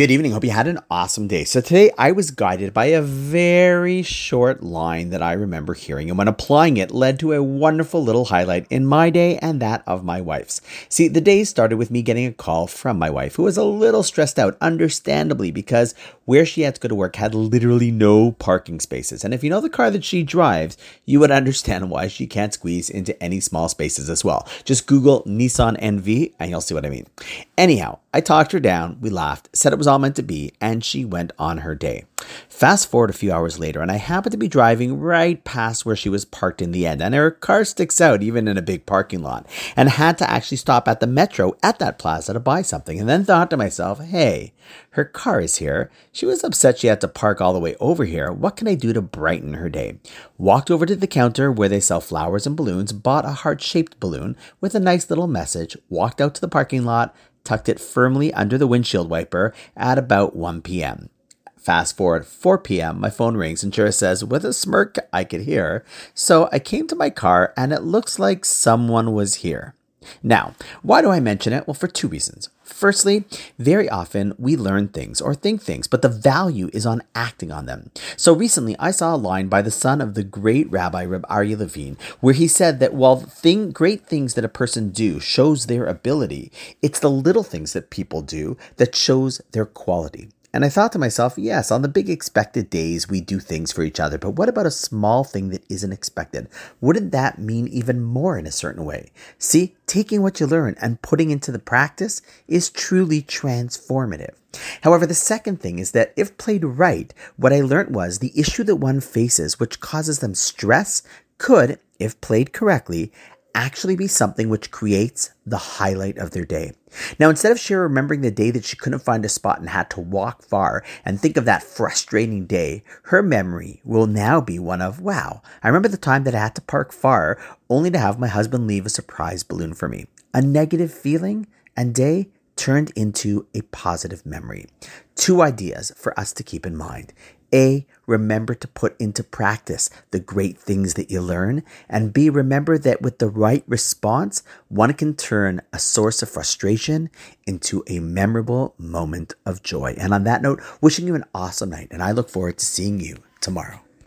Good evening. Hope you had an awesome day. So, today I was guided by a very short line that I remember hearing, and when applying it, led to a wonderful little highlight in my day and that of my wife's. See, the day started with me getting a call from my wife, who was a little stressed out, understandably, because where she had to go to work had literally no parking spaces. And if you know the car that she drives, you would understand why she can't squeeze into any small spaces as well. Just Google Nissan NV and you'll see what I mean. Anyhow, I talked her down, we laughed, said it was all meant to be, and she went on her day. Fast forward a few hours later, and I happened to be driving right past where she was parked in the end, and her car sticks out even in a big parking lot, and had to actually stop at the metro at that plaza to buy something, and then thought to myself, hey, her car is here. She was upset she had to park all the way over here. What can I do to brighten her day? Walked over to the counter where they sell flowers and balloons, bought a heart shaped balloon with a nice little message, walked out to the parking lot, tucked it firmly under the windshield wiper at about 1 p.m. Fast forward 4 p.m., my phone rings and Shira says, with a smirk I could hear. So I came to my car and it looks like someone was here. Now, why do I mention it? Well, for two reasons. Firstly, very often we learn things or think things, but the value is on acting on them. So recently, I saw a line by the son of the great Rabbi Reb Aryeh Levine, where he said that while thing, great things that a person do shows their ability, it's the little things that people do that shows their quality. And I thought to myself, yes, on the big expected days, we do things for each other, but what about a small thing that isn't expected? Wouldn't that mean even more in a certain way? See, taking what you learn and putting into the practice is truly transformative. However, the second thing is that if played right, what I learned was the issue that one faces, which causes them stress, could, if played correctly, actually be something which creates the highlight of their day. Now, instead of Shira remembering the day that she couldn't find a spot and had to walk far and think of that frustrating day, her memory will now be one of, wow, I remember the time that I had to park far only to have my husband leave a surprise balloon for me. A negative feeling and day turned into a positive memory. Two ideas for us to keep in mind. A, remember to put into practice the great things that you learn. And B, remember that with the right response, one can turn a source of frustration into a memorable moment of joy. And on that note, wishing you an awesome night. And I look forward to seeing you tomorrow.